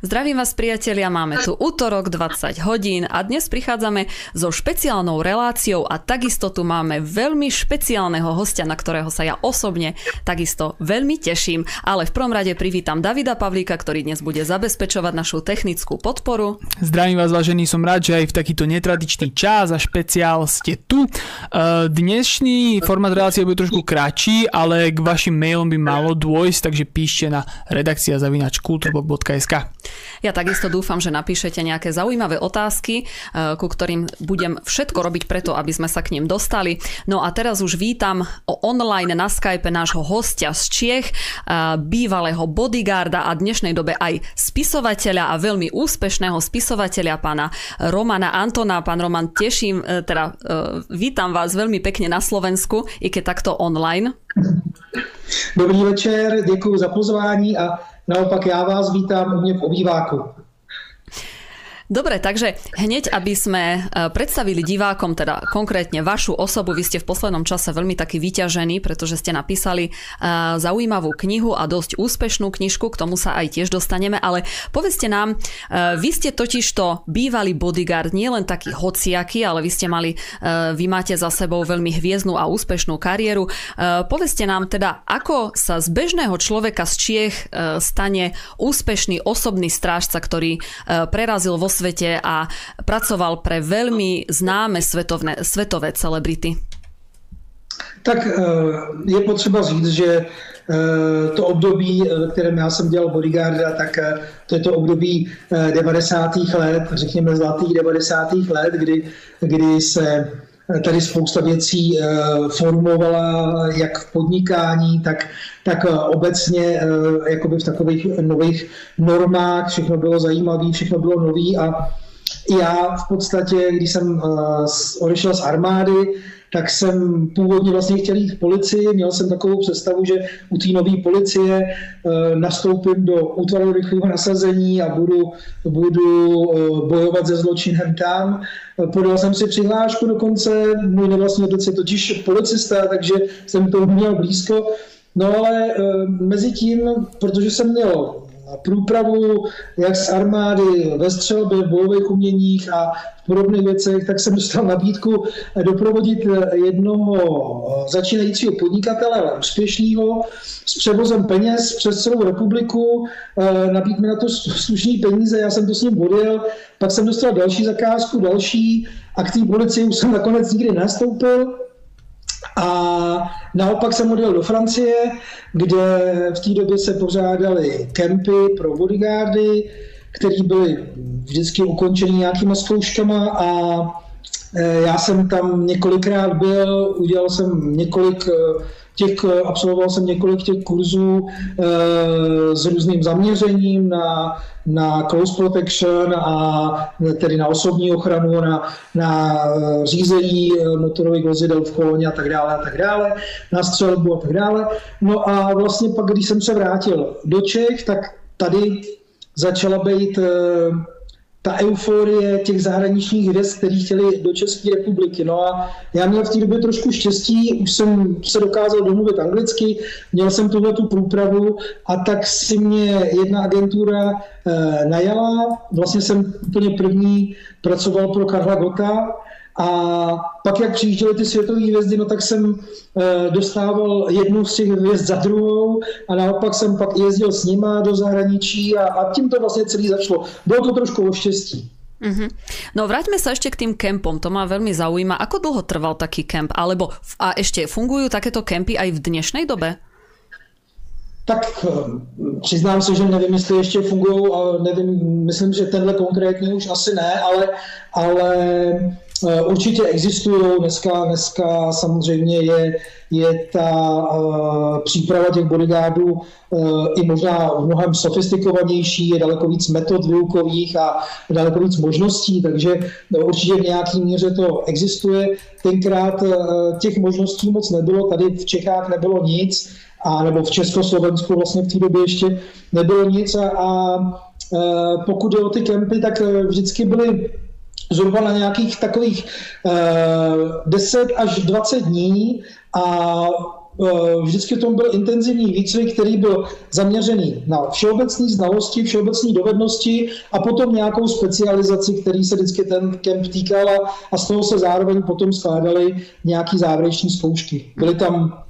Zdravím vás priatelia, máme tu útorok 20 hodín a dnes prichádzame so špeciálnou reláciou a takisto tu máme veľmi špeciálneho hostia, na ktorého sa ja osobne takisto veľmi teším. Ale v prvom rade privítam Davida Pavlíka, ktorý dnes bude zabezpečovať našu technickú podporu. Zdravím vás vážení, som rád, že aj v takýto netradičný čas a špeciál ste tu. E, dnešný formát relácie bude trošku kratší, ale k vašim mailom by malo dôjsť, takže píšte na redakcia zavinač kulturblog.sk. Ja takisto dúfam, že napíšete nejaké zaujímavé otázky, eh, ku ktorým budem všetko robiť preto, aby sme sa k ním dostali. No a teraz už vítam online na Skype nášho hostia z Čiech, eh, bývalého bodyguarda a dnešnej dobe aj spisovateľa a veľmi úspešného spisovateľa pána Romana Antona. Pán Roman, teším, eh, teda vítam vás veľmi pekne na Slovensku, i keď takto online. Dobrý večer, děkuji za pozvání a Naopak já vás vítám u mě v obýváku. Dobre, takže hneď, aby sme e, predstavili divákom, teda konkrétne vašu osobu, vy ste v poslednom čase veľmi taký vyťažený, pretože ste napísali e, zaujímavú knihu a dosť úspešnú knižku, k tomu sa aj tiež dostaneme, ale povedzte nám, e, vy ste totiž to bývalý bodyguard, nie len taký hociaký, ale vy ste mali, vy máte za sebou veľmi hviezdnu a úspešnú kariéru. Povedzte nám teda, ako sa z bežného človeka z Čiech stane úspešný osobný strážca, ktorý prerazil vo svete a pracoval pre veľmi známe svetovné, svetové celebrity? Tak eh, je potřeba říct, že eh, to období, ve kterém já jsem dělal bodyguarda, tak eh, to je to období 90. let, řekněme zlatých 90. let, kdy, kdy se tady spousta věcí formovala jak v podnikání, tak, tak obecně jakoby v takových nových normách, všechno bylo zajímavé, všechno bylo nový a já v podstatě, když jsem odešel z armády, tak jsem původně vlastně chtěl jít k policii, měl jsem takovou představu, že u té nové policie nastoupím do útvaru rychlého nasazení a budu, budu bojovat se zločinem tam. Podal jsem si přihlášku dokonce, můj nevlastní otec je totiž policista, takže jsem to měl blízko. No ale mezi tím, protože jsem měl průpravu jak z armády ve střelbě, v bojových uměních a v podobných věcech, tak jsem dostal nabídku doprovodit jednoho začínajícího podnikatele, úspěšného, s převozem peněz přes celou republiku, nabít mi na to slušný peníze, já jsem to s ním odjel, pak jsem dostal další zakázku, další a k té policii už jsem nakonec nikdy nastoupil, a naopak jsem odjel do Francie, kde v té době se pořádaly kempy pro bodyguardy, které byly vždycky ukončeny nějakýma zkouškama a e, já jsem tam několikrát byl, udělal jsem několik e, těch, absolvoval jsem několik těch kurzů e, s různým zaměřením na na close protection a tedy na osobní ochranu, na, na řízení eh, motorových vozidel v koloně a tak dále a tak dále, na střelbu a tak dále. No a vlastně pak, když jsem se vrátil do Čech, tak tady začala být eh, ta euforie těch zahraničních hvězd, kteří chtěli do České republiky. No a já měl v té době trošku štěstí, už jsem se dokázal domluvit anglicky, měl jsem tuhle tu průpravu a tak si mě jedna agentura eh, najala. Vlastně jsem úplně první pracoval pro Karla Gota, a pak, jak přijížděly ty světové hvězdy, no tak jsem e, dostával jednu z těch hvězd za druhou a naopak jsem pak jezdil s nima do zahraničí a, a tím to vlastně celý začalo. Bylo to trošku o štěstí. Mm-hmm. No vráťme sa ešte k tým kempom, to ma veľmi zaujíma. Ako dlho trval taký kemp? Alebo a ešte fungujú takéto kempy aj v dnešnej dobe? Tak eh, přiznám se, že nevím, jestli ještě fungují, ale nevím, myslím, že tenhle konkrétní už asi ne, ale, ale Eh, určitě existují, dneska, dneska samozřejmě je, je ta uh, příprava těch bodyguardů uh, i možná mnohem sofistikovanější, je daleko víc metod výukových a daleko víc možností, takže no, určitě v nějaký míře to existuje. Tenkrát uh, těch možností moc nebylo, tady v Čechách nebylo nic, a nebo v Československu vlastně v té době ještě nebylo nic a, a pokud jde o ty kempy, tak vždycky byly zhruba na nějakých takových eh, 10 až 20 dní a vždycky v tom byl intenzivní výcvik, který byl zaměřený na všeobecné znalosti, všeobecné dovednosti a potom nějakou specializaci, který se vždycky ten kemp týkala a z toho se zároveň potom skládaly nějaký závěreční zkoušky. Byly tam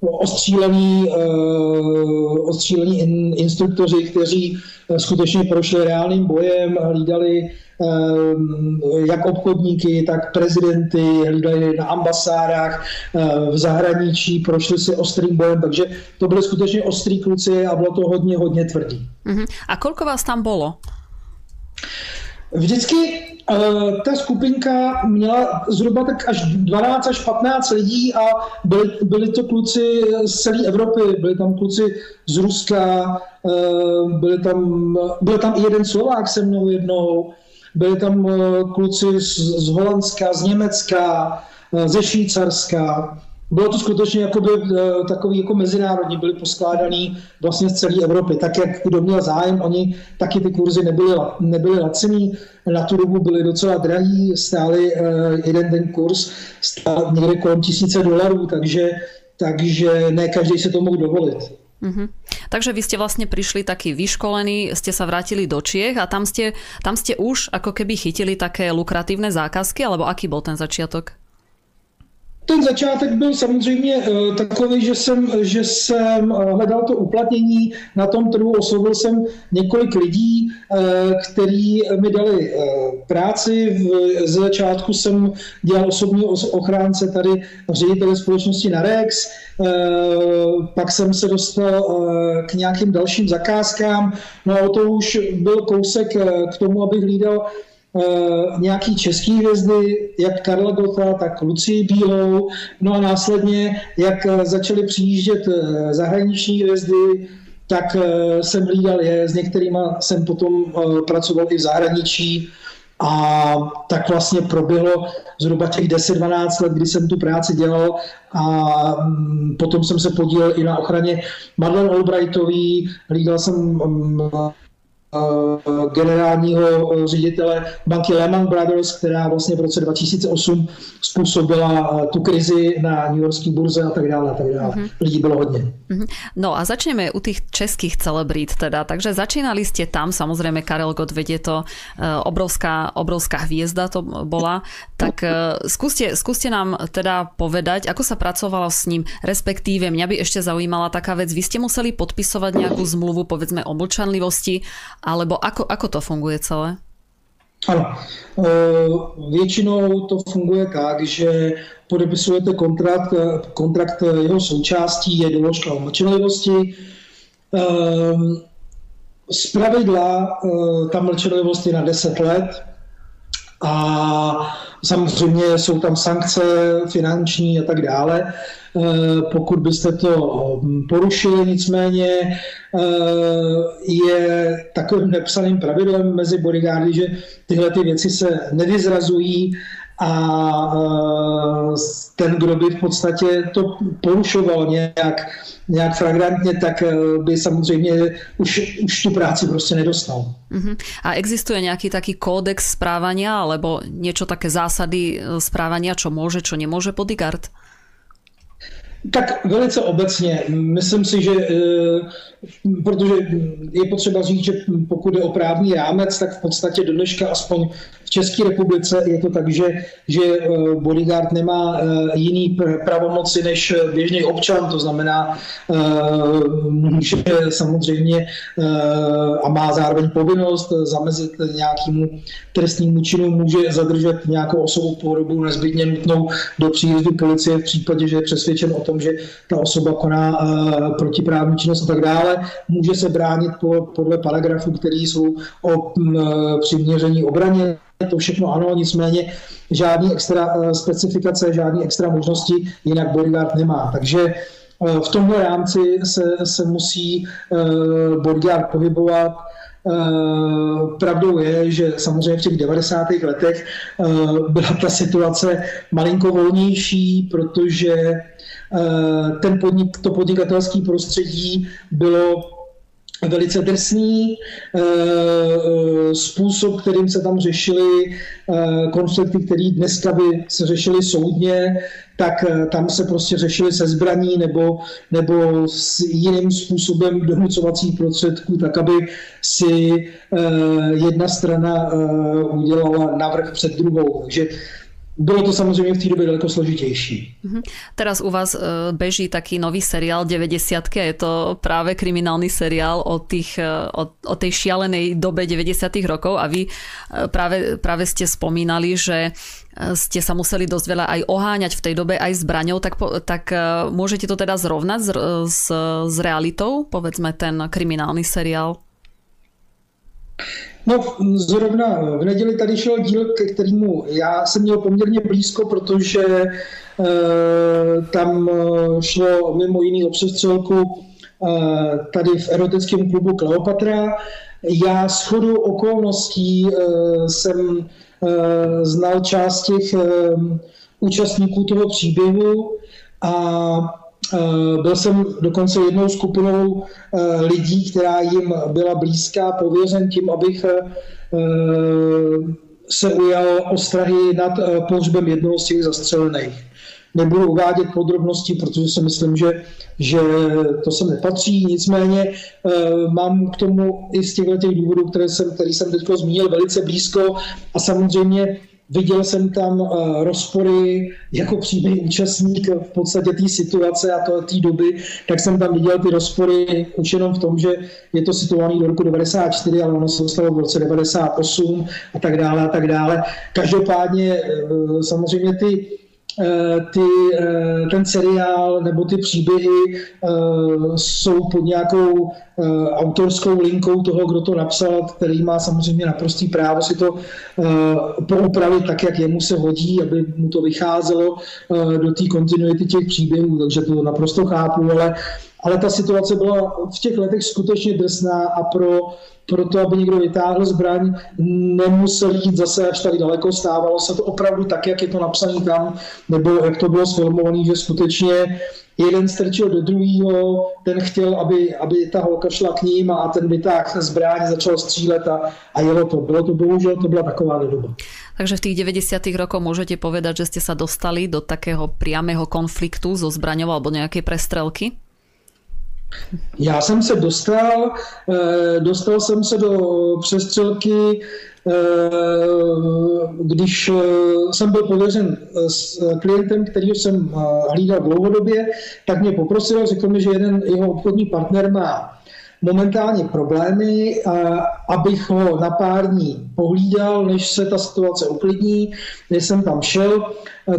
ostřílení, uh, ostřílení in, instruktoři, kteří uh, skutečně prošli reálným bojem, hlídali jak obchodníky, tak prezidenty, hlídali na ambasádách uh, v zahraničí, prošli si ostrým bojem, takže to byly skutečně ostrý kluci a bylo to hodně, hodně tvrdý. Uh-huh. A kolko vás tam bylo? Vždycky uh, ta skupinka měla zhruba tak až 12 až 15 lidí a byli, byli to kluci z celé Evropy, byli tam kluci z Ruska, uh, byli tam, byl tam i jeden Slovák se mnou jednou, byli tam uh, kluci z, z Holandska, z Německa, uh, ze Švýcarska bylo to skutečně jakoby, eh, takový jako mezinárodní, byly poskládaný vlastně z celé Evropy. Tak jak kdo měl zájem, oni taky ty kurzy nebyly, nebyly laciný, na tu dobu byly docela drahý, stály eh, jeden ten kurz stál někde kolem tisíce dolarů, takže, takže ne každý se to mohl dovolit. Mm-hmm. Takže vy ste vlastne prišli taký vyškolení, ste sa vrátili do Čiech a tam ste, tam ste už ako keby chytili také lukratívne zákazky, alebo aký bol ten začiatok? Ten začátek byl samozřejmě uh, takový, že jsem, že jsem uh, hledal to uplatnění na tom trhu. Oslovil jsem několik lidí, uh, který mi dali práci. V, z začátku jsem dělal osobní ochránce tady ředitele společnosti Narex. Pak jsem se dostal k nějakým dalším zakázkám. No a to už byl kousek k tomu, abych hlídal Eh, nějaký český hvězdy, jak Karla Gota, tak Lucii Bílou, no a následně, jak eh, začaly přijíždět eh, zahraniční hvězdy, tak jsem hlídal je, s některými jsem potom pracoval i v zahraničí. A tak vlastně proběhlo zhruba těch 10-12 let, kdy jsem tu práci dělal. A mm, potom jsem se podílel i na ochraně Madeleine Albrightový, hlídal jsem mm, Eh, generálního eh, ředitele banky Lehman Brothers, která vlastně v roce 2008 způsobila eh, tu krizi na New Yorkské burze a tak dále. A tak dále. Mm-hmm. Lidí bylo hodně. Mm-hmm. No a začneme u tých českých celebrít teda. Takže začínali ste tam, samozrejme Karel Gott vedie to, obrovská, obrovská hviezda to bola. Tak skúste, skúste nám teda povedať, ako sa pracovalo s ním, respektíve mňa by ešte zaujímala taká vec, vy ste museli podpisovať nejakú zmluvu, povedzme o mlčanlivosti alebo ako, ako to funguje celé? Ano, e, většinou to funguje tak, že podepisujete kontrakt, e, kontrakt jeho součástí je doložka o mlčenlivosti. E, z pravidla ta mlčenlivost je na 10 let a samozřejmě jsou tam sankce finanční a tak dále. Eh, pokud byste to hm, porušili, nicméně eh, je takovým nepsaným pravidlem mezi bodyguardy, že tyhle ty věci se nevyzrazují a eh, ten, kdo by v podstatě to porušoval nějak, nějak flagrantně, tak by samozřejmě už, už tu práci prostě nedostal. Uh-huh. A existuje nějaký taký kódex správania alebo niečo také zásady správania, čo môže, čo nemôže bodyguard? Tak velice obecně. Myslím si, že protože je potřeba říct, že pokud je o právní rámec, tak v podstatě do dneška aspoň České republice je to tak, že, že eh, bodyguard nemá eh, jiný pravomoci než běžný občan, to znamená, může samozřejmě a má zároveň povinnost zamezit nějakému trestnímu činu, může zadržet nějakou osobu po dobu nezbytně nutnou do příjezdu policie v případě, že je přesvědčen o tom, že ta osoba koná protiprávní činnost a tak dále může se bránit podle paragrafů, které jsou o přiměření obraně. To všechno ano, nicméně žádný extra e, specifikace, žádný extra možnosti jinak bodyguard nemá. Takže e, v tomhle rámci se, se musí e, bodyguard pohybovat. Pravdou je, že samozřejmě v těch 90. letech byla ta situace malinko volnější, protože Eh, ten podnik, to podnikatelské prostředí bylo velice drsný e, způsob, kterým se tam řešily e, konflikty, které dneska by se řešily soudně, tak e, tam se prostě řešily se zbraní nebo, nebo s jiným způsobem donucovacích prostředků, tak aby si jedna strana udělala navrh před druhou. Takže bylo to samozřejmě v té době daleko složitější. Mhm. Teraz u vás beží taký nový seriál 90 a je to práve kriminálny seriál o, tých, o, o tej šialenej dobe 90 rokov a vy práve, práve ste spomínali, že ste sa museli dosť veľa aj oháňať v tej dobe aj zbraňou, tak, tak môžete to teda zrovnať s, s, s realitou, povedzme ten kriminálny seriál? No, zrovna v neděli tady šel díl, ke kterému já jsem měl poměrně blízko, protože e, tam eh, šlo mimo jiný o přestřelku e, tady v erotickém klubu Kleopatra. Já s chodou okolností e, jsem e, znal část těch e, účastníků toho příběhu a Eh, byl jsem dokonce jednou skupinou eh, lidí, která jim byla blízká, pověřen tím, abych eh, se ujal ostrahy nad pohřbem jednoho z těch zastřelených. Nebudu uvádět podrobnosti, protože si myslím, že, že to se nepatří. Nicméně mám k tomu i z těchto těch důvodů, které jsem, který jsem teď zmínil, velice blízko a samozřejmě Viděl jsem tam uh, rozpory jako přímý účastník v podstatě té situace a té doby, tak jsem tam viděl ty rozpory už jenom v tom, že je to situovaný do roku 94, ale ono se stalo v roce 98 a tak dále a tak dále. Každopádně uh, samozřejmě ty Eh, ty, eh, ten seriál nebo ty příběhy eh, jsou pod nějakou autorskou linkou toho, kdo to napsal, který má samozřejmě naprostý právo si to poupravit tak, jak jemu se hodí, aby mu to vycházelo do té kontinuity těch příběhů, takže to naprosto chápu, ale, ale ta situace byla v těch letech skutečně drsná a pro pro to, aby někdo vytáhl zbraň, nemusel jít zase až tak daleko, stávalo se to opravdu tak, jak je to napsané tam, nebo jak to bylo sfilmované, že skutečně jeden strčil do druhého, ten chtěl, aby, aby ta holka šla k ním a ten vytáhl zbraň, začal střílet a, a jelo to. Bylo to bohužel, to byla taková doba. Takže v tých 90. rokoch môžete povedať, že ste sa dostali do takého priamého konfliktu so zbraňou alebo nejakej prestrelky? Já jsem se dostal, eh, dostal jsem se do přestřelky, eh, když eh, jsem byl pověřen s klientem, který jsem hlídal dlouhodobě, tak mě poprosil, řekl mi, že jeden jeho obchodní partner má momentálně problémy, abych ho na pár dní pohlídal, než se ta situace uklidní, než jsem tam šel.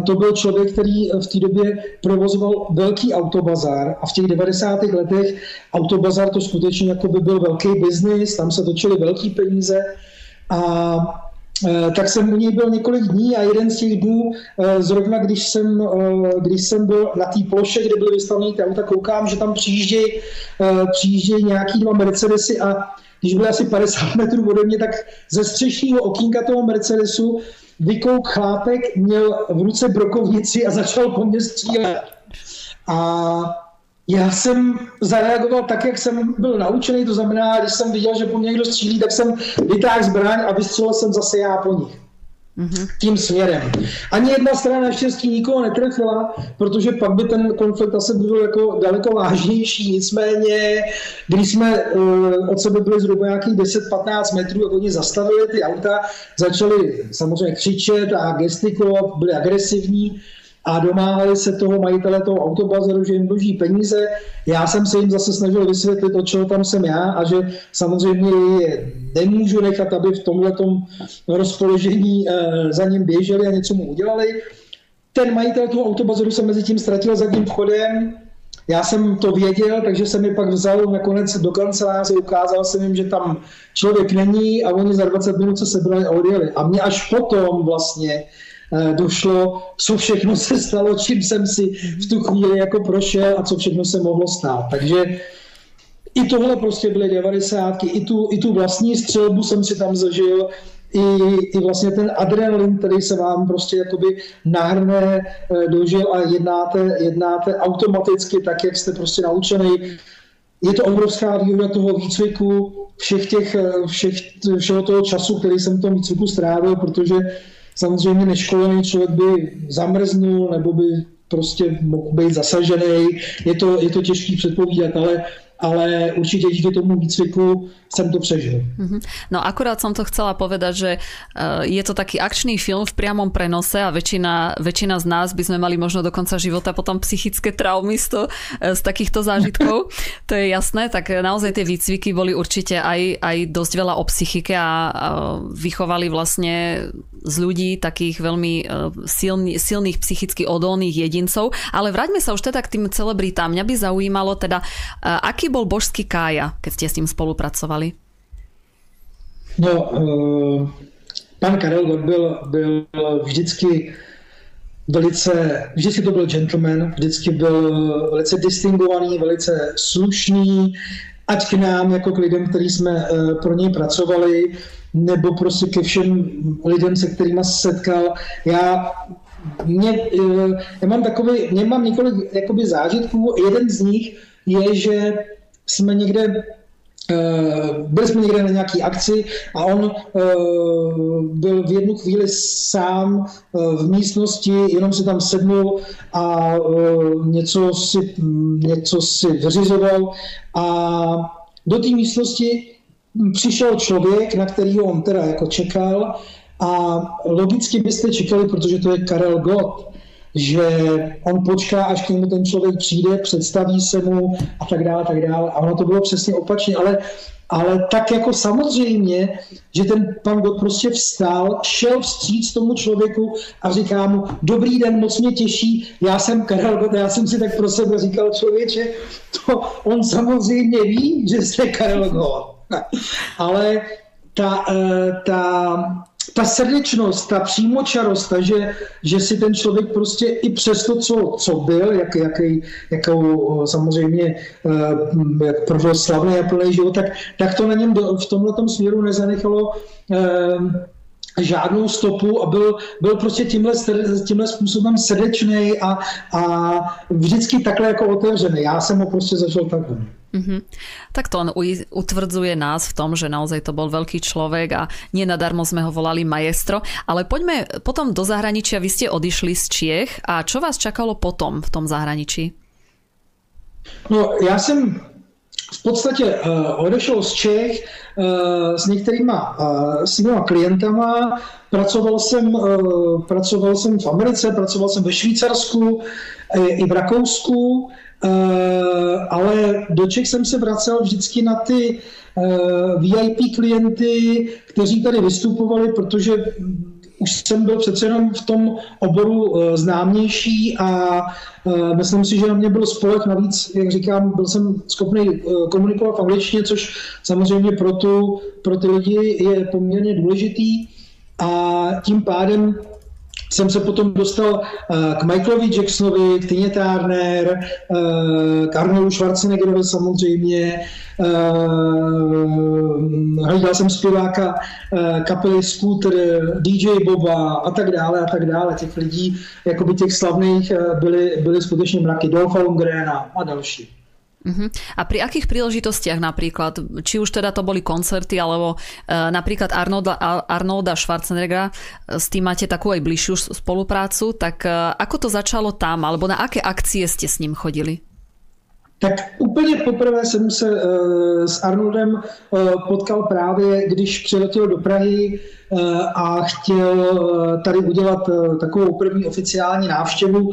To byl člověk, který v té době provozoval velký autobazár a v těch 90. letech autobazár to skutečně jako by byl velký biznis, tam se točily velký peníze a tak jsem u něj byl několik dní a jeden z těch dnů, eh, zrovna když jsem, eh, když jsem byl na té ploše, kde byly vystavené ty auta, koukám, že tam přijíždějí přijížděj nějaký dva Mercedesy a když byly asi 50 metrů ode mě, tak ze střešního okýnka toho Mercedesu vykouk chlápek, měl v ruce brokovnici a začal po mně střílet. A já jsem zareagoval tak, jak jsem byl naučený, to znamená, když jsem viděl, že po mě někdo střílí, tak jsem vytáhl zbraň a vystřelil jsem zase já po nich. Mm-hmm. Tím směrem. Ani jedna strana naštěstí nikoho netrefila, protože pak by ten konflikt asi byl jako daleko vážnější. Nicméně, když jsme uh, od sebe byli zhruba nějakých 10-15 metrů, jak oni zastavili ty auta, začali samozřejmě křičet a gestikulovat, byli agresivní, a domáhali se toho majitele toho autobazaru, že jim dluží peníze. Já jsem se jim zase snažil vysvětlit, o čeho tam jsem já a že samozřejmě je nemůžu nechat, aby v tomhle rozpoložení eh, za ním běželi a něco mu udělali. Ten majitel toho autobazaru se mezi tím ztratil za tím vchodem, já jsem to věděl, takže jsem mi pak vzal nakonec do kanceláře, ukázal jsem jim, že tam člověk není a oni za 20 minut se sebrali a odjeli. A mě až potom vlastně došlo, co všechno se stalo, čím jsem si v tu chvíli jako prošel a co všechno se mohlo stát. Takže i tohle prostě byly devadesátky, i tu, i tu vlastní střelbu jsem si tam zažil, i, i vlastně ten adrenalin, který se vám prostě jakoby nahrne eh, dožil a jednáte, jednáte automaticky tak, jak jste prostě naučený je to obrovská výhoda toho výcviku, všech těch, všech, všeho toho času, který jsem v tom výcviku strávil, protože samozřejmě neškolený člověk by zamrznul nebo by prostě mohl být zasažený. Je to, je to těžký předpovídat, ale ale určite díky tomu výcviku som to prežil. Mhm. No akurát som to chcela povedať, že eh, je to taký akčný film v priamom prenose a väčšina, väčšina z nás by sme mali možno do konca života potom psychické traumy z, to, eh, z takýchto zážitkov. to je jasné, tak naozaj tie výcviky boli určite aj, aj dosť veľa o psychike a, a vychovali vlastne z ľudí takých veľmi eh, silný, silných psychicky odolných jedincov. Ale vráťme sa už teda k tým celebritám. Mňa by zaujímalo teda, aký Aký bol božský Kája, keď ste s ním spolupracovali? No, uh, pan Karel byl, byl vždycky velice, vždycky to byl gentleman, vždycky byl velice distingovaný, velice slušný, ať k nám, jako k lidem, který jsme uh, pro něj pracovali, nebo prostě ke všem lidem, se kterými se setkal. Já mě, uh, já mám takový, mě mám několik jakoby zážitků. Jeden z nich je, že jsme někde Uh, byli jsme někde na nějaký akci a on uh, byl v jednu chvíli sám uh, v místnosti, jenom si tam sednul a něco, si, něco si vyřizoval a do té místnosti přišel člověk, na kterého on teda jako čekal a logicky byste čekali, protože to je Karel Gott, že on počká, až k němu ten člověk přijde, představí se mu a tak dále, tak dále. A ono to bylo přesně opačně, ale ale tak jako samozřejmě, že ten pan God prostě vstal, šel vstříc tomu člověku a říká mu, dobrý den, moc mě těší, já jsem Karel God, já jsem si tak pro sebe říkal, člověče, to on samozřejmě ví, že jste Karel God. Ale ta, eh, ta ta srdečnost, ta přímočarost, ta, že, že si ten člověk prostě i přes to, co, co byl, jak, jaký, jakou samozřejmě eh, jak prožil slavný a plný život, tak, tak to na něm do, v tomhle směru nezanechalo eh, žádnou stopu a byl, byl prostě tímhle, tímhle způsobem srdečný a, a vždycky takhle jako otevřený. Já jsem ho prostě zažil takhle. Mm-hmm. Tak to on utvrdzuje nás v tom, že naozaj to bol veľký človek a nie nadarmo sme ho volali maestro. Ale poďme potom do zahraničia. Vy ste odišli z Čiech a čo vás čakalo potom v tom zahraničí? No, já jsem v podstatě uh, odešel z Čech uh, s některýma uh, svýma klientama. Pracoval jsem, uh, pracoval jsem v Americe, pracoval jsem ve Švýcarsku, i v Rakousku. Eh, ale do Čech jsem se vracel vždycky na ty eh, VIP klienty, kteří tady vystupovali, protože už jsem byl přece jenom v tom oboru eh, známější a myslím si, že na mě byl spolek. Navíc, jak říkám, byl jsem schopný komunikovat v angličtině, což samozřejmě pro, tu, pro ty lidi je poměrně důležitý. A tím pádem jsem se potom dostal eh, k Michaelovi Jacksonovi, k Tině Turner, eh, k Arnoldu Schwarzeneggerovi samozřejmě. Eh, hledal jsem zpěváka kapely Scooter, DJ Boba a tak dále a tak dále. Těch lidí, jakoby těch slavných, byly, byly skutečně mraky. Dolpha Lundgrena a další. Uh-huh. A pri akých príležitostiach napríklad, či už teda to boli koncerty, alebo uh, napríklad Arnolda, Arnolda Schwarzeneggera, e, s tým máte takú aj bližšiu spoluprácu, tak uh, ako to začalo tam, alebo na aké akcie ste s ním chodili? Tak úplně poprvé jsem se uh, s Arnoldem uh, potkal právě, když přiletěl do Prahy uh, a chtěl uh, tady udělat uh, takovou první oficiální návštěvu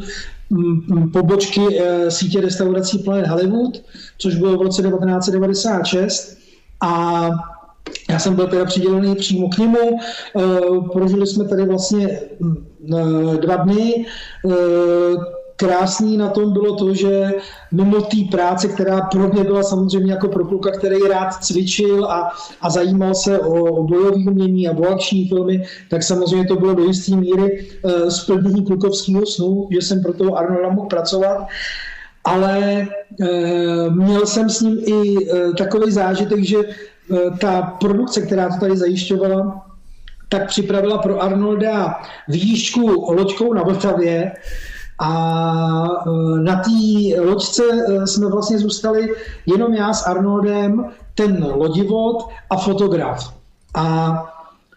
pobočky eh, sítě restaurací Planet Hollywood, což bylo v roce 1996 a já jsem byl teda přidělený přímo k němu. Eh, prožili jsme tady vlastně eh, dva dny krásný na tom bylo to, že mimo té práce, která pro mě byla samozřejmě jako pro kluka, který rád cvičil a, a zajímal se o, o bojové umění a o akční filmy, tak samozřejmě to bylo do jisté míry uh, splnění klukovského snu, že jsem pro toho Arnolda mohl pracovat. Ale uh, měl jsem s ním i uh, takový zážitek, že uh, ta produkce, která to tady zajišťovala, tak připravila pro Arnolda výšku loďkou na Vltavě, A na té loďce jsme vlastně zůstali jenom já s Arnoldem, ten lodivod a fotograf. A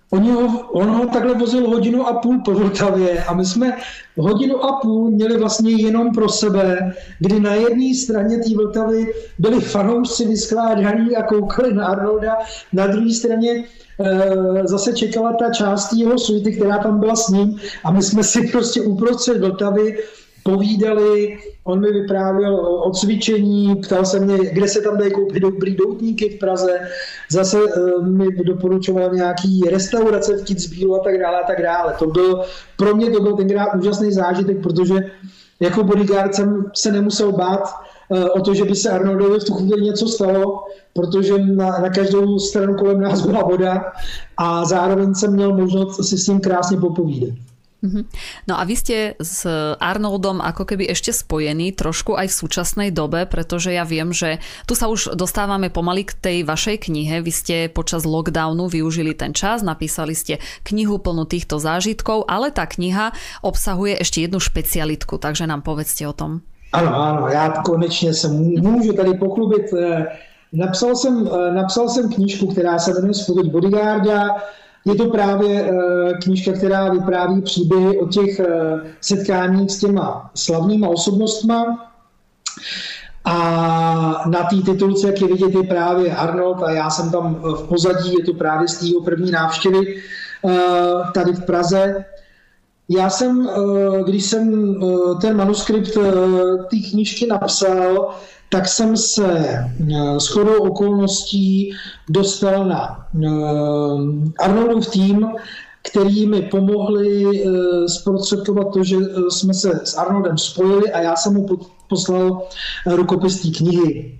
Oni ho, on ho takhle vozil hodinu a půl po Vltavě a my jsme hodinu a půl měli vlastně jenom pro sebe, kdy na jedné straně té Vltavy byli fanoušci vyskládaní a koukali na Arnolda, na druhé straně zase čekala ta část jeho suity, která tam byla s ním a my jsme si prostě uprostřed Vltavy povídali, on mi vyprávěl o cvičení, ptal se mě, kde se tam dají koupit dobrý doutníky v Praze, zase uh, mi doporučoval nějaký restaurace v Kitzbühelu a tak dále a tak dále. To byl, pro mě to byl tenkrát úžasný zážitek, protože jako bodyguard jsem se nemusel bát o to, že by se Arnoldovi v tu chvíli něco stalo, protože na, na každou stranu kolem nás byla voda a zároveň jsem měl možnost si s ním krásně popovídat. Mhm. No a vy ste s Arnoldom ako keby ešte spojení trošku aj v súčasnej dobe, pretože ja viem, že tu sa už dostávame pomaly k tej vašej knihe. Vy ste počas lockdownu využili ten čas, napísali ste knihu plnú týchto zážitkov, ale tá kniha obsahuje ešte jednu špecialitku, takže nám povedzte o tom. Ano, ano, já konečně se můžu tady pochlubit. Eh, napsal jsem, eh, napsal jsem knížku, která se jmenuje Spověď bodyguarda, je to právě eh, knížka, která vypráví příběhy o těch setkáních s těma slavnýma osobnostma. A na té titulce, jak je vidět, je právě Arnold a já jsem tam v pozadí, je to právě z tého první návštěvy tady v Praze. Já jsem, když jsem ten manuskript té knížky napsal, tak jsem se eh, s chodou okolností dostal na eh, Arnoldův tým, který mi pomohli eh, zprostředkovat to, že jsme se s Arnoldem spojili a já jsem mu poslal rukopis té knihy.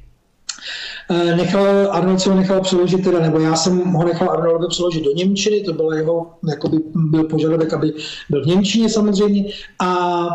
Nechal, Arnold se ho nechal přeložit teda, nebo já jsem ho nechal Arnoldovi přeložit do Němčiny, to byl jeho, jakoby byl požadavek, aby byl v Němčině samozřejmě, a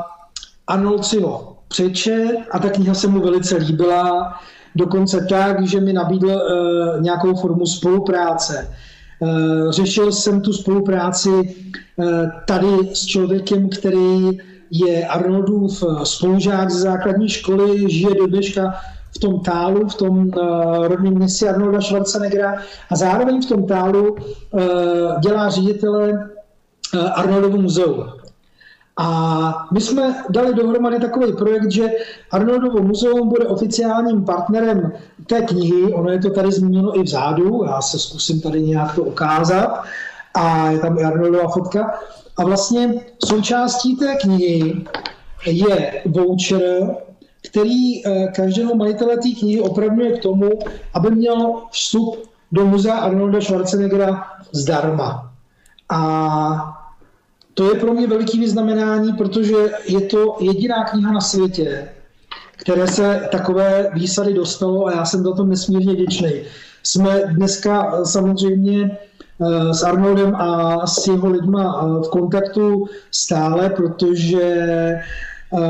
Arnold si ho přečet a ta kniha se mu velice líbila, dokonce tak, že mi nabídl uh, nějakou formu spolupráce. Uh, řešil jsem tu spolupráci uh, tady s člověkem, který je Arnoldův spolužák ze základní školy, žije do dneška v tom tálu, v tom uh, rodném městě Arnolda Schwarzeneggera a zároveň v tom tálu uh, dělá ředitele uh, Arnoldovu muzeu. A my jsme dali dohromady takový projekt, že Arnoldovo muzeum bude oficiálním partnerem té knihy. Ono je to tady zmíněno i vzadu, já se zkusím tady nějak to ukázat. A je tam i Arnoldova fotka. A vlastně součástí té knihy je voucher, který eh, každého majitele té knihy opravňuje k tomu, aby měl vstup do muzea Arnolda Schwarzeneggera zdarma. A to je pro mě veliký vyznamenání, protože je to jediná kniha na světě, které se takové výsady dostalo a já jsem za to nesmírně vděčný. Jsme dneska samozřejmě eh, s Arnoldem a s jeho lidma eh, v kontaktu stále, protože eh,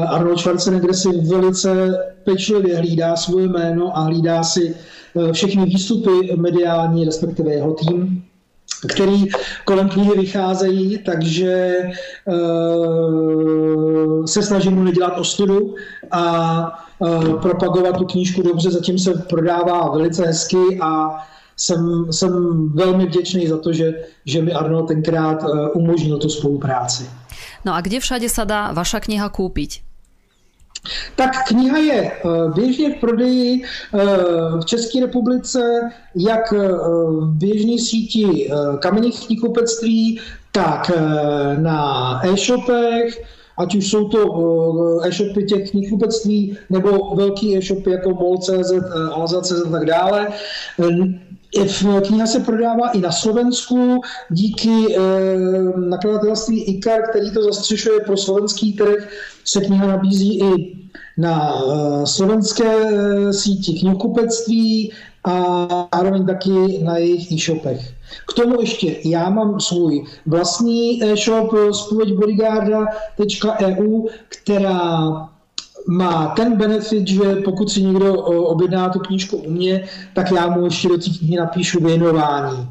Arnold Schwarzenegger si velice pečlivě hlídá svoje jméno a hlídá si všechny výstupy mediální, respektive jeho tým který kolem knihy vycházejí, takže uh, se snažím mu nedělat ostudu a uh, propagovat tu knížku dobře, zatím se prodává velice hezky a jsem, jsem velmi vděčný za to, že, že mi Arnold tenkrát umožnil tu spolupráci. No a kde všade sa dá vaša kniha kúpiť? Tak kniha je eh, běžně v prodeji eh, v České republice jak eh, v běžné síti kamenných knihkupectví, tak na e-shopech, ať už jsou to e-shopy těch knihkupectví nebo velký e-shopy jako MOL.cz, Alza.cz a tak dále. Kniha se prodává i na Slovensku díky nakladatelství IKAR, který to zastřešuje pro slovenský trh se kniha nabízí i na eh, slovenské eh, síti knihkupectví a zároveň taky na jejich e-shopech. K tomu ještě já mám svůj vlastní e-shop eh, spověďbodyguarda.eu, která má ten benefit, že pokud si někdo objedná tu knížku u mě, tak já mu ještě do té knihy napíšu věnování.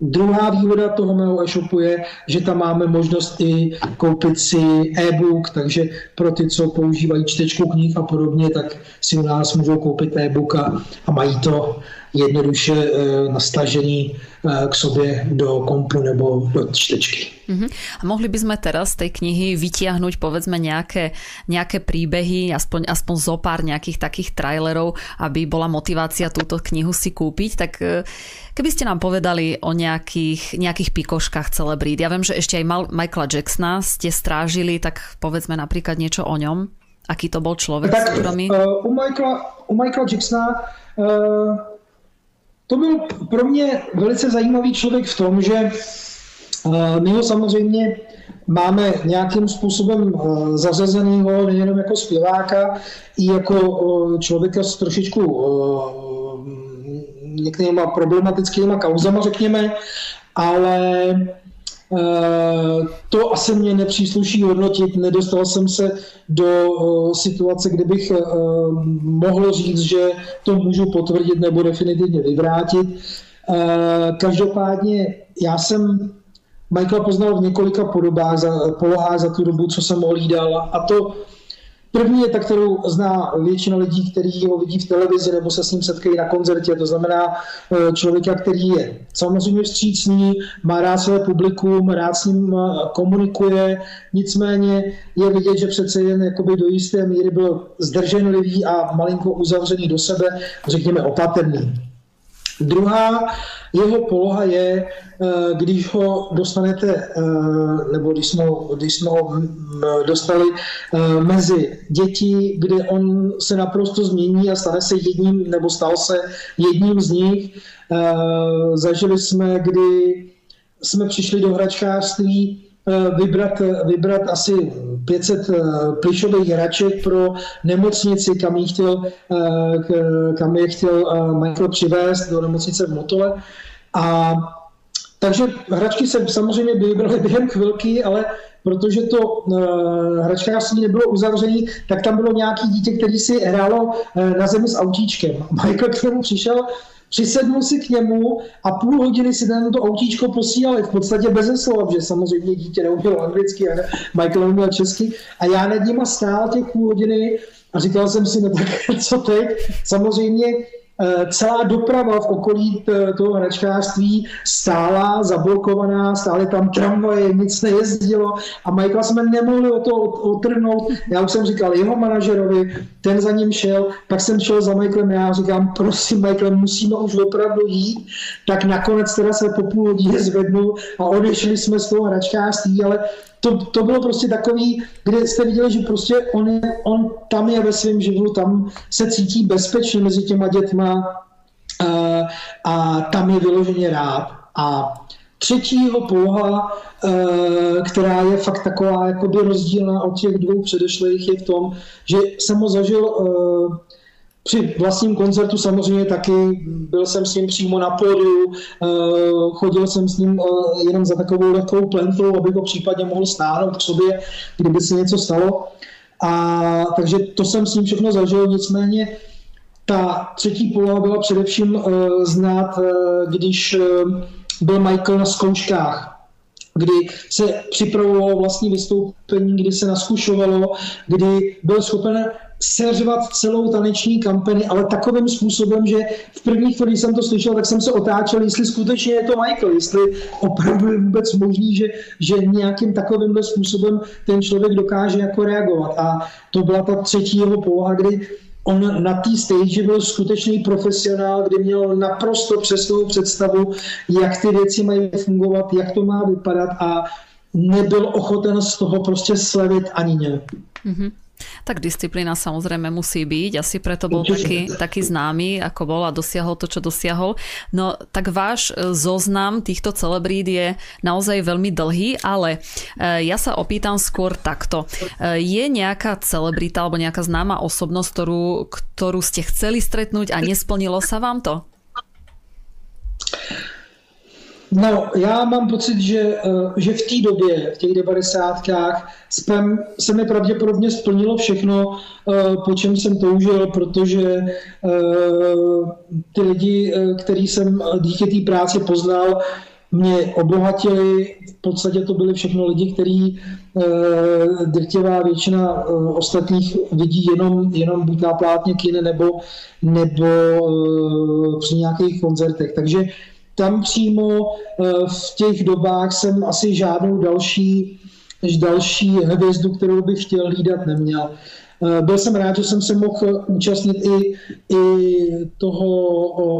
Druhá výhoda toho mého e-shopu je, že tam máme možnost i koupit si e-book, takže pro ty, co používají čtečku knih a podobně, tak si u nás můžou koupit e-book a, a mají to jednoduše e, nastažený e, k sobě do kompu nebo do čtečky. Uh-huh. A mohli by sme teraz z tej knihy vytiahnuť povedzme nejaké, nejaké príbehy, aspoň, aspoň zo pár nejakých takých trailerov, aby bola motivácia túto knihu si kúpiť, tak e, keby ste nám povedali o nejakých, nejakých pikoškách celebrít. Ja viem, že ešte aj Michaela Jacksona ste strážili, tak povedzme napríklad niečo o ňom. Aký to bol člověk, tak, Uh, u, Michaela, u Michaela Jacksona uh, to byl pro mě velice zajímavý člověk v tom, že eh, my ho samozřejmě máme nějakým způsobem eh, zařazenýho nejenom jako zpěváka, i jako eh, člověka s trošičku některýma problematickými kauzama, řekněme, ale to asi mě nepřísluší hodnotit. Nedostal jsem se do eh, situace, kde bych eh, mohl říct, že to můžu potvrdit nebo definitivně vyvrátit. Každopádně já jsem Michaela poznal v několika podobách, za, polohách za tu dobu, co jsem ho hlídal a to První je ta, kterou zná většina lidí, kteří ho vidí v televizi nebo se s ním setkají na koncertě. To znamená eh, člověka, který je samozřejmě vstřícný, má rád své publikum, rád s ním eh, komunikuje, nicméně je vidět, že přece jen jakoby do jisté míry byl zdrženlivý a malinko uzavřený do sebe, řekněme opatrný. Druhá jeho poloha je, eh, když ho dostanete, eh, nebo když jsme, když jsme ho dostali eh, mezi děti, kde on se naprosto změní a stane se jedním, nebo stal se jedním z nich. Zažili jsme, kdy jsme přišli do hračkářství vybrat, vybrat asi 500 eh, plišových hraček pro nemocnici, kam je chtěl, eh, kam je chtěl Michael přivést do nemocnice v Motole. A takže hračky se samozřejmě vybraly během chvilky, ale protože to uh, hračkářství nebylo uzavřené, tak tam bylo nějaký dítě, který si hrálo uh, na zemi s autíčkem. Michael k tomu přišel přisednul si k němu a půl hodiny si ten to autíčko posílali v podstatě bez slova, protože samozřejmě dítě neumělo anglicky a Michael neuměl česky a já nad nima stál těch půl hodiny a říkal jsem si, no tak co teď? Samozřejmě celá doprava v okolí toho hračkářství stála zablokovaná, stály tam tramvaje, nic nejezdilo a Michaela jsme nemohli o to otrhnout. Já už jsem říkal jeho manažerovi, ten za ním šel, pak jsem šel za Michaelem, já říkám, prosím Michael, musíme už opravdu jít, tak nakonec teda se po půl hodině zvednul a odešli jsme z toho hračkářství, ale to, to bylo prostě takový, kde jste viděli, že prostě on, je, on tam je ve svém živlu, tam se cítí bezpečně mezi těma dětma a, a tam je vyloženě rád. A třetí jeho poloha, která je fakt taková jakoby rozdílná od těch dvou předešlých, je v tom, že jsem ho zažil při vlastním koncertu samozřejmě taky, byl jsem s ním přímo na pódiu, eh, chodil jsem s ním eh, jenom za takovou lehkou plentou, abych ho případně mohl stáhnout k sobě, kdyby se něco stalo. A takže to jsem s ním všechno zažil, nicméně ta třetí poloha byla především uh, znát, když byl Michael na zkouškách, kdy se připravovalo vlastní vystoupení, kdy se naskušovalo, kdy byl schopen seřvat celou taneční kampani, ale takovým způsobem, že v první chvíli, když jsem to slyšel, tak jsem se otáčel, jestli skutečně je to Michael, jestli opravdu je vůbec možný, že, že nějakým takovým způsobem ten člověk dokáže jako reagovat. A to byla ta třetí jeho poloha, kdy on na té stage byl skutečný profesionál, kdy měl naprosto přesnou představu, jak ty věci mají fungovat, jak to má vypadat a nebyl ochoten z toho prostě slevit ani nějak. Mm-hmm. Tak disciplína samozrejme musí byť, asi preto bol taký, taký známy, ako bol a dosiahol to, čo dosiahol. No tak váš e, zoznam týchto celebrít je naozaj veľmi dlhý, ale e, ja sa opýtam skôr takto. E, je nejaká celebrita alebo nejaká známa osobnosť, ktorú, ktorú ste chceli stretnúť a nesplnilo sa vám to? No, já mám pocit, že, eh, že v té době, v těch 90. se mi pravděpodobně splnilo všechno, eh, po čem jsem toužil, protože eh, ty lidi, který jsem díky té práci poznal, mě obohatili. V podstatě to byly všechno lidi, kteří e, drtivá většina ostatních vidí jenom, jenom buď na plátně kine nebo, nebo při nějakých koncertech. Takže tam přímo e, v těch dobách jsem asi žádnou další další hvězdu, kterou bych chtěl hlídat, neměl. Eh, byl jsem rád, že jsem se mohl účastnit i, i toho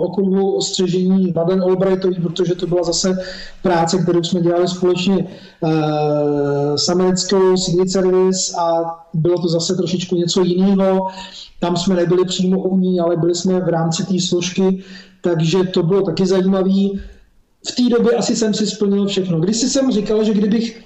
okruhu střežení Madeleine Albrightový, protože to byla zase práce, kterou jsme dělali společně uh, s americkou Signet Service a bylo to zase trošičku něco jiného. Tam jsme nebyli přímo u ní, ale byli jsme v rámci té složky, takže to bylo taky zajímavé. V té době asi jsem si splnil všechno. Když jsem říkal, že kdybych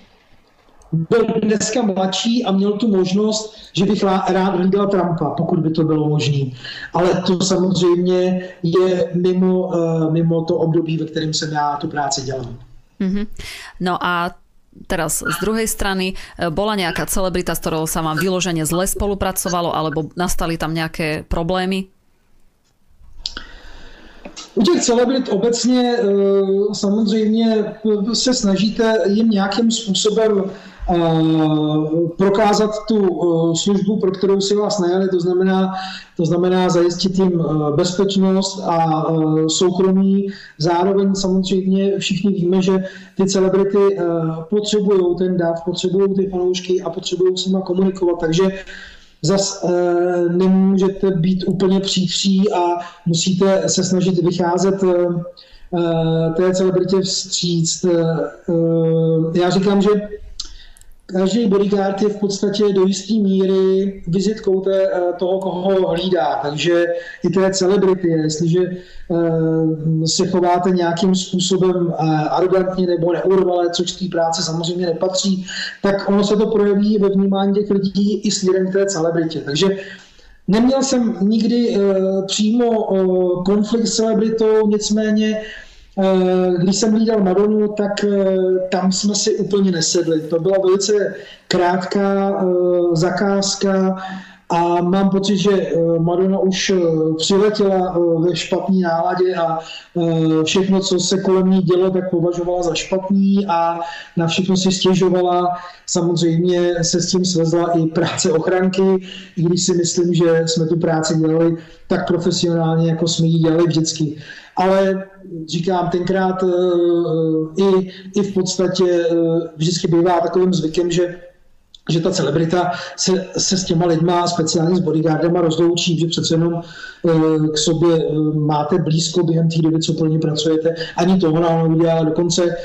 byl dneska mladší a měl tu možnost, že bych rád hlídal Trumpa, pokud by to bylo možné. Ale to samozřejmě je mimo, uh, mimo to období, ve kterém jsem já tu práci dělal. Mm-hmm. No a teraz z druhej strany, eh, bola nejaká celebrita, s ktorou sa vám vyložene zle spolupracovalo, alebo nastali tam nejaké problémy? U těch celebrit obecně eh, samozřejmě se snažíte jim nějakým způsobem prokázat tu e, službu, pro kterou si vás najali, to znamená, to znamená zajistit jim e, bezpečnost a e, soukromí. Zároveň samozřejmě všichni víme, že ty celebrity potřebují ten dav, potřebují ty fanoušky a potřebují s nimi komunikovat, takže zas nemůžete být úplně příkří a musíte se snažit vycházet té celebritě vstříct. Já říkám, že každý bodyguard je v podstatě do jisté míry vizitkou té, eh, toho, koho hlídá. Takže i té celebrity, jestliže eh, se chováte nějakým způsobem eh, arrogantně nebo neurvale, což té práce samozřejmě nepatří, tak ono se to projeví ve vnímání těch lidí i směrem k té celebritě. Takže Neměl jsem nikdy přímo konflikt s celebritou, nicméně když jsem hlídal Madonu, tak eh, tam jsme si úplně nesedli. To byla velice krátká eh, zakázka a mám pocit, že Madonna už přiletěla ve špatné náladě a všechno, co se kolem ní dělo, tak považovala za špatný a na všechno si stěžovala. Samozřejmě se s tím svezla i práce ochranky, i když si myslím, že jsme tu práci dělali tak profesionálně, jako jsme ji dělali vždycky ale říkám, tenkrát eh, i, i v podstatě eh, vždycky bývá takovým zvykem, že že ta celebrita se, se s těma lidma, speciálně s bodyguardama, rozloučí, že přece jenom e, k sobě e, máte blízko během té doby, co pro ně pracujete. Ani toho nám neudělala. Dokonce e,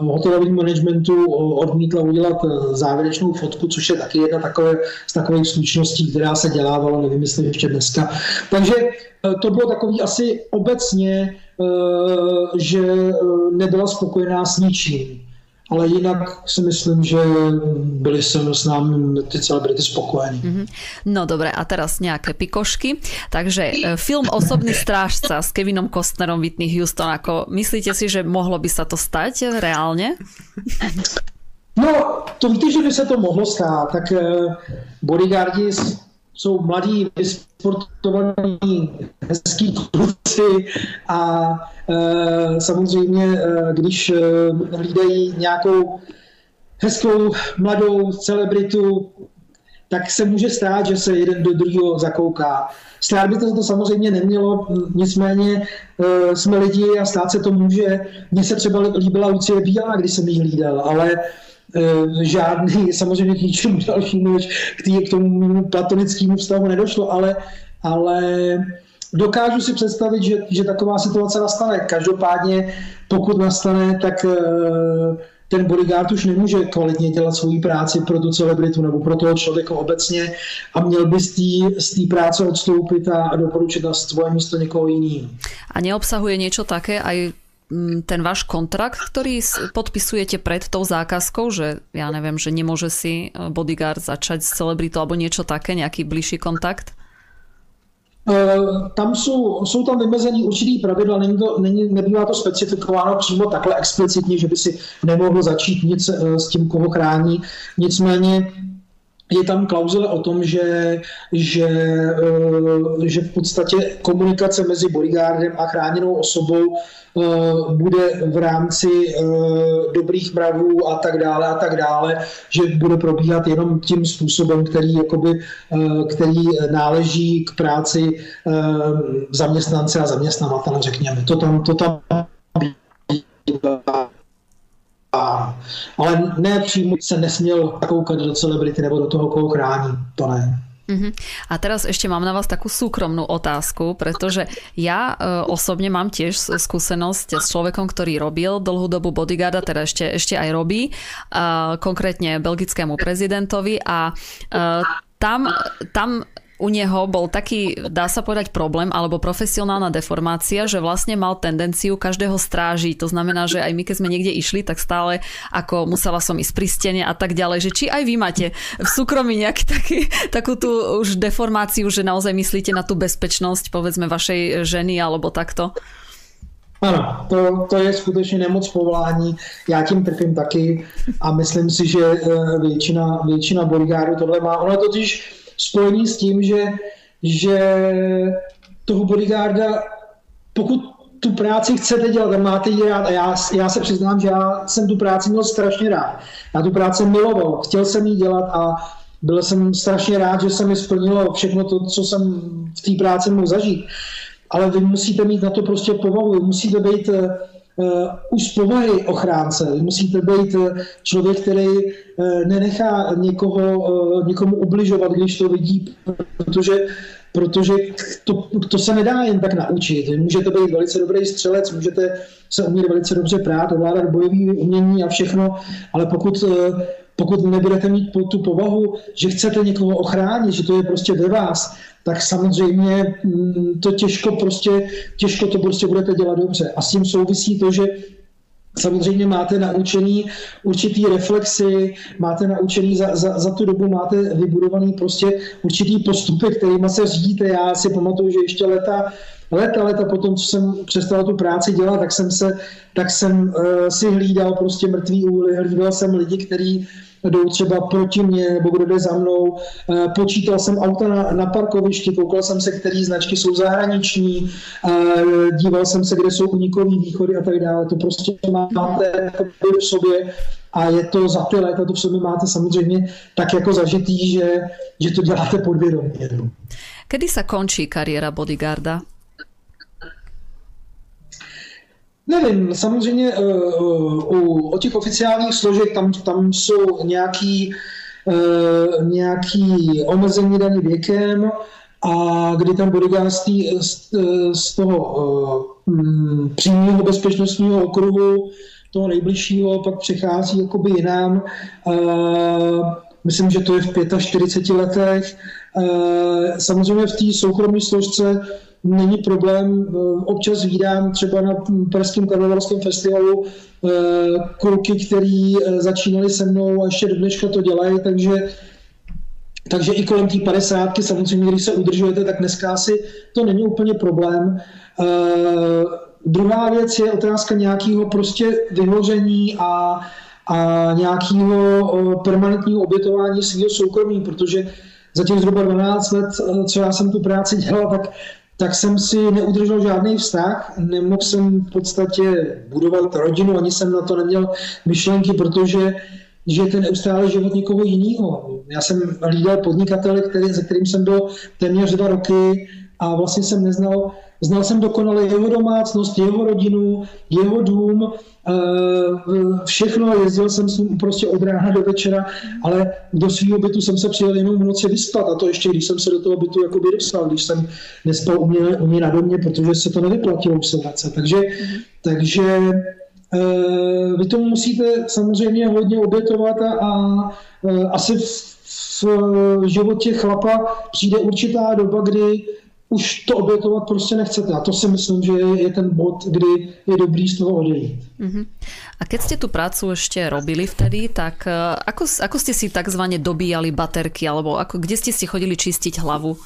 hotelovým managementu odmítla udělat závěrečnou fotku, což je taky jedna takové, z takových slušností, která se dělávala, nevím, jestli ještě dneska. Takže to bylo takový asi obecně, že nebyla spokojená s ničím ale jinak si myslím, že byli jsem s námi ty celebrity spokojení. Mm-hmm. No dobré, a teraz nějaké pikošky. Takže e, film Osobný strážca s Kevinom Kostnerom, Whitney Houston, ako myslíte si, že mohlo by sa to stať reálně? No, to víte, že by se to mohlo stát. Tak e, bodyguardi jsou mladí, vysportovaní, hezký kluci a e, samozřejmě, e, když e, hlídají nějakou hezkou mladou celebritu, tak se může stát, že se jeden do druhého zakouká. Stát by to, to samozřejmě nemělo, nicméně e, jsme lidi a stát se to může. Mně se třeba líbila Lucie Bílá, když jsem ji hlídal, ale Eh, žádný, samozřejmě k ničemu dalšímu, než k, tý, k tomu platonickému vztahu nedošlo, ale, ale dokážu si představit, že, že taková situace nastane. Každopádně, pokud nastane, tak eh, ten bodyguard už nemůže kvalitně dělat svou práci pro tu celebritu nebo pro toho člověka obecně a měl by z té práce odstoupit a, doporučit na svoje místo někoho jiného. A neobsahuje něco také aj ten váš kontrakt, ktorý podpisujete pred tou zákazkou, že ja neviem, že nemôže si e, bodyguard začať s celebritou alebo niečo také, nejaký bližší kontakt? E, tam jsou, jsou tam vymezený určitý pravidla, není to, není, nebývá to specifikováno přímo takhle explicitně, že by si nemohl začít nic e, s tím, koho chrání. Nicméně je tam klauzule o tom, že, že, eh, že v podstatě komunikace mezi bodyguardem a chráněnou osobou eh, bude v rámci eh, dobrých mravů a tak dále a tak dále, že bude probíhat jenom tím způsobem, který, jakoby, který náleží k práci zaměstnance a zaměstnavatele, řekněme. To tam, to tam a, ale ne přímo se nesměl koukat do celebrity nebo do toho, koho chrání. To ne. Uh-huh. A teraz ešte mám na vás takú súkromnú otázku, pretože ja uh, osobne mám tiež skúsenosť s človekom, ktorý robil dlhú dobu bodyguarda, teda ešte, ešte aj robí, uh, konkrétne belgickému prezidentovi a uh, tam, tam u neho bol taký, dá sa povedať, problém alebo profesionálna deformácia, že vlastne mal tendenciu každého strážiť. To znamená, že aj my, keď sme niekde išli, tak stále ako musela som ísť pri stene a tak ďalej. Že či aj vy máte v súkromí nejaký taký, takú tú už deformáciu, že naozaj myslíte na tú bezpečnosť, povedzme, vašej ženy alebo takto? Ano, to, to je skutečně nemoc povolání. Já tím trpím taky a myslím si, že eh, většina, většina bodyguardů tohle má. Ono totiž spojený s tím, že, že toho bodyguarda, pokud tu práci chcete dělat a máte ji rád, a já, já se přiznám, že já jsem tu práci měl strašně rád. Já tu práci miloval, chtěl jsem ji dělat a byl jsem strašně rád, že se mi splnilo všechno to, co jsem v té práci mohl zažít. Ale vy musíte mít na to prostě povahu, musíte být uh, už z povahy ochránce. Musíte být eh, člověk, který uh, nenechá někoho, někomu ubližovat, když to vidí, protože protože to, to se nedá jen tak naučit. Můžete být velice dobrý střelec, můžete se umět velice dobře prát, ovládat bojové umění a všechno, ale pokud pokud nebudete mít tu povahu, že chcete někoho ochránit, že to je prostě ve vás, tak samozřejmě mm, to těžko prostě, těžko to prostě budete dělat dobře. A s tím souvisí to, že Samozřejmě máte naučený určitý reflexy, máte naučený za, za, za tu dobu, máte vybudovaný prostě určitý postupy, kterými se řídíte. Já si pamatuju, že ještě leta, leta, leta potom, co jsem přestal tu práci dělat, tak jsem, se, tak jsem uh, si hlídal prostě mrtvý úly, hlídal jsem lidi, kteří jdou třeba proti mně nebo kdo jde za mnou. Eh, počítal jsem auta na, na parkovišti, koukal jsem se, které značky jsou zahraniční, eh, díval jsem se, kde jsou unikový východy a tak dále. To prostě máte v sobě a je to za ty léta, to v sobě máte samozřejmě tak jako zažitý, že, že to děláte podvědomě. Kedy sa končí kariéra bodyguarda? Nevím, samozřejmě uh, u, o těch oficiálních složek tam, tam jsou nějaký, uh, nějaký omezení daný věkem a kdy tam bodyguardství z, z toho uh, přímého bezpečnostního okruhu toho nejbližšího pak přechází jakoby jinam. Myslím, že to je v 45 letech. Uh, samozřejmě v té soukromé složce není problém. Eh, občas vídám třeba na Pražském karlovarském festivalu eh, kluky, který eh, začínali se mnou a ještě do dneška to dělají, takže takže i kolem té padesátky, samozřejmě, když se udržujete, tak dneska asi to není úplně problém. Uh, druhá věc je otázka nějakého prostě vyhoření a, a nějakého permanentního obětování svého soukromí, protože za těch zhruba 12 let, co já jsem tu práci dělal, tak tak jsem si neudržel žádný vztah, nemohl jsem v podstatě budovat rodinu, ani jsem na to neměl myšlenky, protože že to neustále život někoho jiného. Já jsem hlídal podnikatele, který, se kterým jsem byl téměř dva roky a vlastně jsem neznal, znal jsem dokonale jeho domácnost, jeho rodinu, jeho dům, Eh, všechno, jezdil jsem s ním prostě od rána do večera, ale do svého bytu jsem se přijel jenom v noci vyspat a to ještě, když jsem se do toho bytu jako dostal, když jsem nespal u mě, u mě na domě, protože se to nevyplatilo už se. Takže, takže uh, vy tomu musíte samozřejmě hodně obětovat a, a uh, asi v, v životě chlapa přijde určitá doba, kdy už to obětovat prostě nechcete. A to si myslím, že je ten bod, kdy je dobrý z toho odejít. Uh-huh. A keď ste tú prácu ešte robili vtedy, tak e, ako, ako ste si takzvaně dobíjali baterky, alebo ako, kde ste si chodili čistiť hlavu?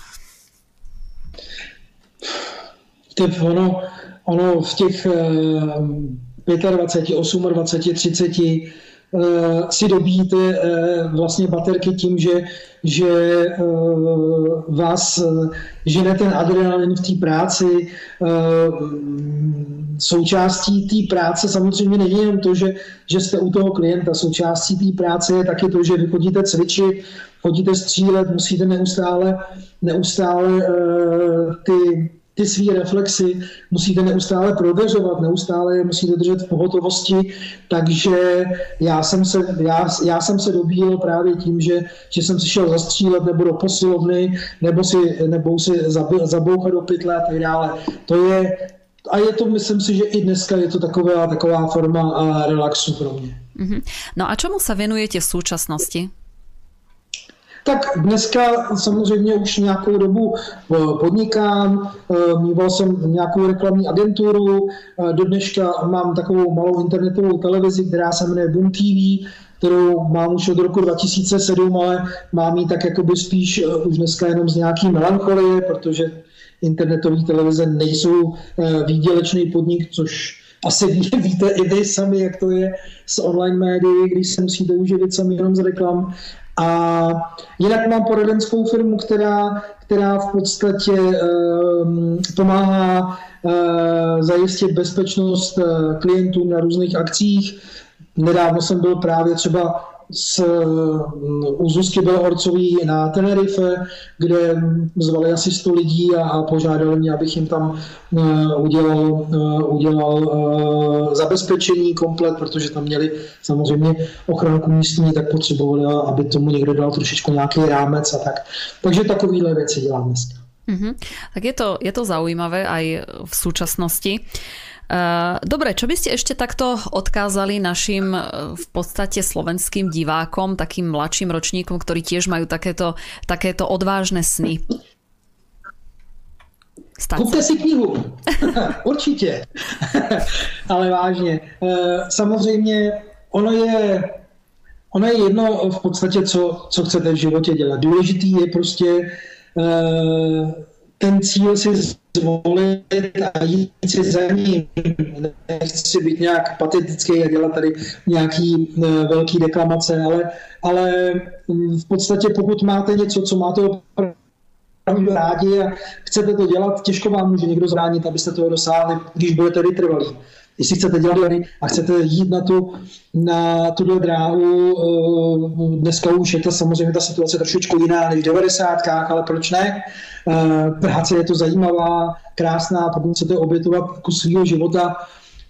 Typ, ono, ono v těch 25, 28, 30 si dobíjíte vlastně baterky tím, že, že vás žene ten adrenalin v té práci. Součástí té práce samozřejmě není jen to, že, že jste u toho klienta. Součástí té práce je taky to, že vy chodíte cvičit, chodíte střílet, musíte neustále, neustále ty ty své reflexy musíte neustále prověřovat, neustále je musíte držet v pohotovosti, takže já jsem se, já, já jsem se dobíjel právě tím, že, že jsem si šel zastřílet nebo do posilovny, nebo si, nebo si zabouchat do pytle a tak dále. To je, a je to, myslím si, že i dneska je to taková, taková forma relaxu pro mě. Mm-hmm. No a čemu se věnujete v současnosti? Tak dneska samozřejmě už nějakou dobu eh, podnikám, eh, mýval jsem nějakou reklamní agenturu, eh, do dneška mám takovou malou internetovou televizi, která se jmenuje Boom TV, kterou mám už od roku 2007, ale mám ji tak jakoby spíš už dneska jenom z nějaký melancholie, protože internetové televize nejsou výdělečný podnik, což asi víte i vy sami, jak to je s online médií, když se musíte uživit sami jenom z reklam. A jinak mám poradenskou firmu, která, která v podstatě um, pomáhá uh, zajistit bezpečnost uh, klientům na různých akcích. Nedávno jsem byl právě třeba s, u Zuzky Belhorcový na Tenerife, kde zvali asi 100 lidí a, a požádali mě, abych jim tam uh, udělal, uh, udělal uh, zabezpečení komplet, protože tam měli samozřejmě ochranku místní, tak potřebovali, aby tomu někdo dal trošičku nějaký rámec a tak. Takže takovéhle věci dělám dneska. Mm-hmm. Tak je to, je to zaujímavé aj v súčasnosti. Eh, dobre, čo by ste ešte takto odkázali našim eh, v podstate slovenským divákom, takým mladším ročníkom, ktorí tiež majú takéto, takéto odvážne sny? Stať Kupte si knihu. Určitě. Ale vážně. Eh, samozřejmě ono je, ono je jedno v podstatě, co, co chcete v životě dělat. Důležitý je prostě ten cíl si zvolit a jít si za ním. Nechci být nějak patetický a dělat tady nějaký uh, velký deklamace, ale, ale v podstatě pokud máte něco, co máte opravdu rádi a chcete to dělat, těžko vám může někdo zránit, abyste toho dosáhli, když budete vytrvalí. Jestli chcete dělat a chcete jít na tu, na tuhle dráhu, eh, dneska už je to samozřejmě ta situace trošičku jiná než v 90. ale proč ne? Eh, práce je to zajímavá, krásná, pokud chcete obětovat kus svého života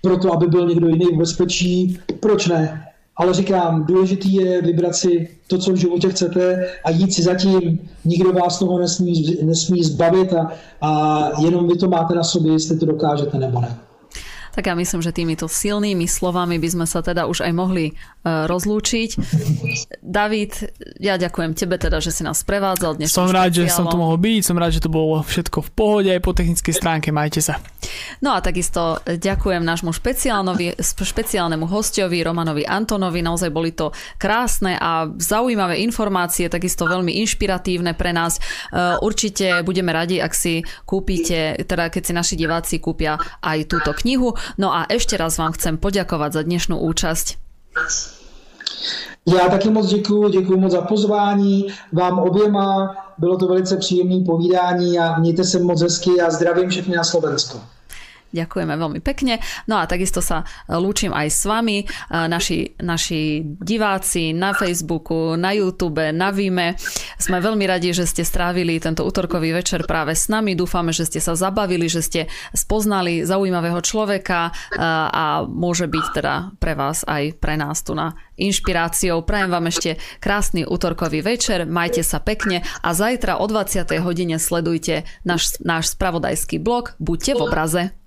pro to, aby byl někdo jiný v bezpečí, proč ne? Ale říkám, důležitý je vybrat si to, co v životě chcete a jít si zatím. Nikdo vás toho nesmí, nesmí zbavit a, a jenom vy to máte na sobě, jestli to dokážete nebo ne. Tak ja myslím, že týmito silnými slovami by sme sa teda už aj mohli uh, rozlúčiť. David, ja ďakujem tebe teda, že si nás prevádzal dnes. Som rád, že som tu mohol byť, som rád, že to bolo všetko v pohode aj po technickej stránke, majte sa. No a takisto ďakujem nášmu špeciálnemu hostovi Romanovi Antonovi, naozaj boli to krásne a zaujímavé informácie, takisto veľmi inšpiratívne pre nás. Uh, určite budeme radi, ak si kúpite, teda keď si naši diváci kúpia aj túto knihu. No a ešte raz vám chcem poďakovať za dnešnú účasť. Já taky moc děkuji, děkuji moc za pozvání vám oběma, bylo to velice příjemné povídání a mějte se moc hezky a zdravím všechny na Slovensko. Ďakujeme veľmi pekne. No a takisto sa e, lúčim aj s vami, e, naši, naši diváci na Facebooku, na YouTube, na Vime. Sme veľmi radi, že ste strávili tento útorkový večer práve s nami. Dúfame, že ste sa zabavili, že ste spoznali zaujímavého človeka e, a môže byť teda pre vás aj pre nás tu na inšpiráciou. Prajem vám ešte krásny útorkový večer, majte sa pekne a zajtra o 20. hodine sledujte náš, náš spravodajský blog Buďte v obraze.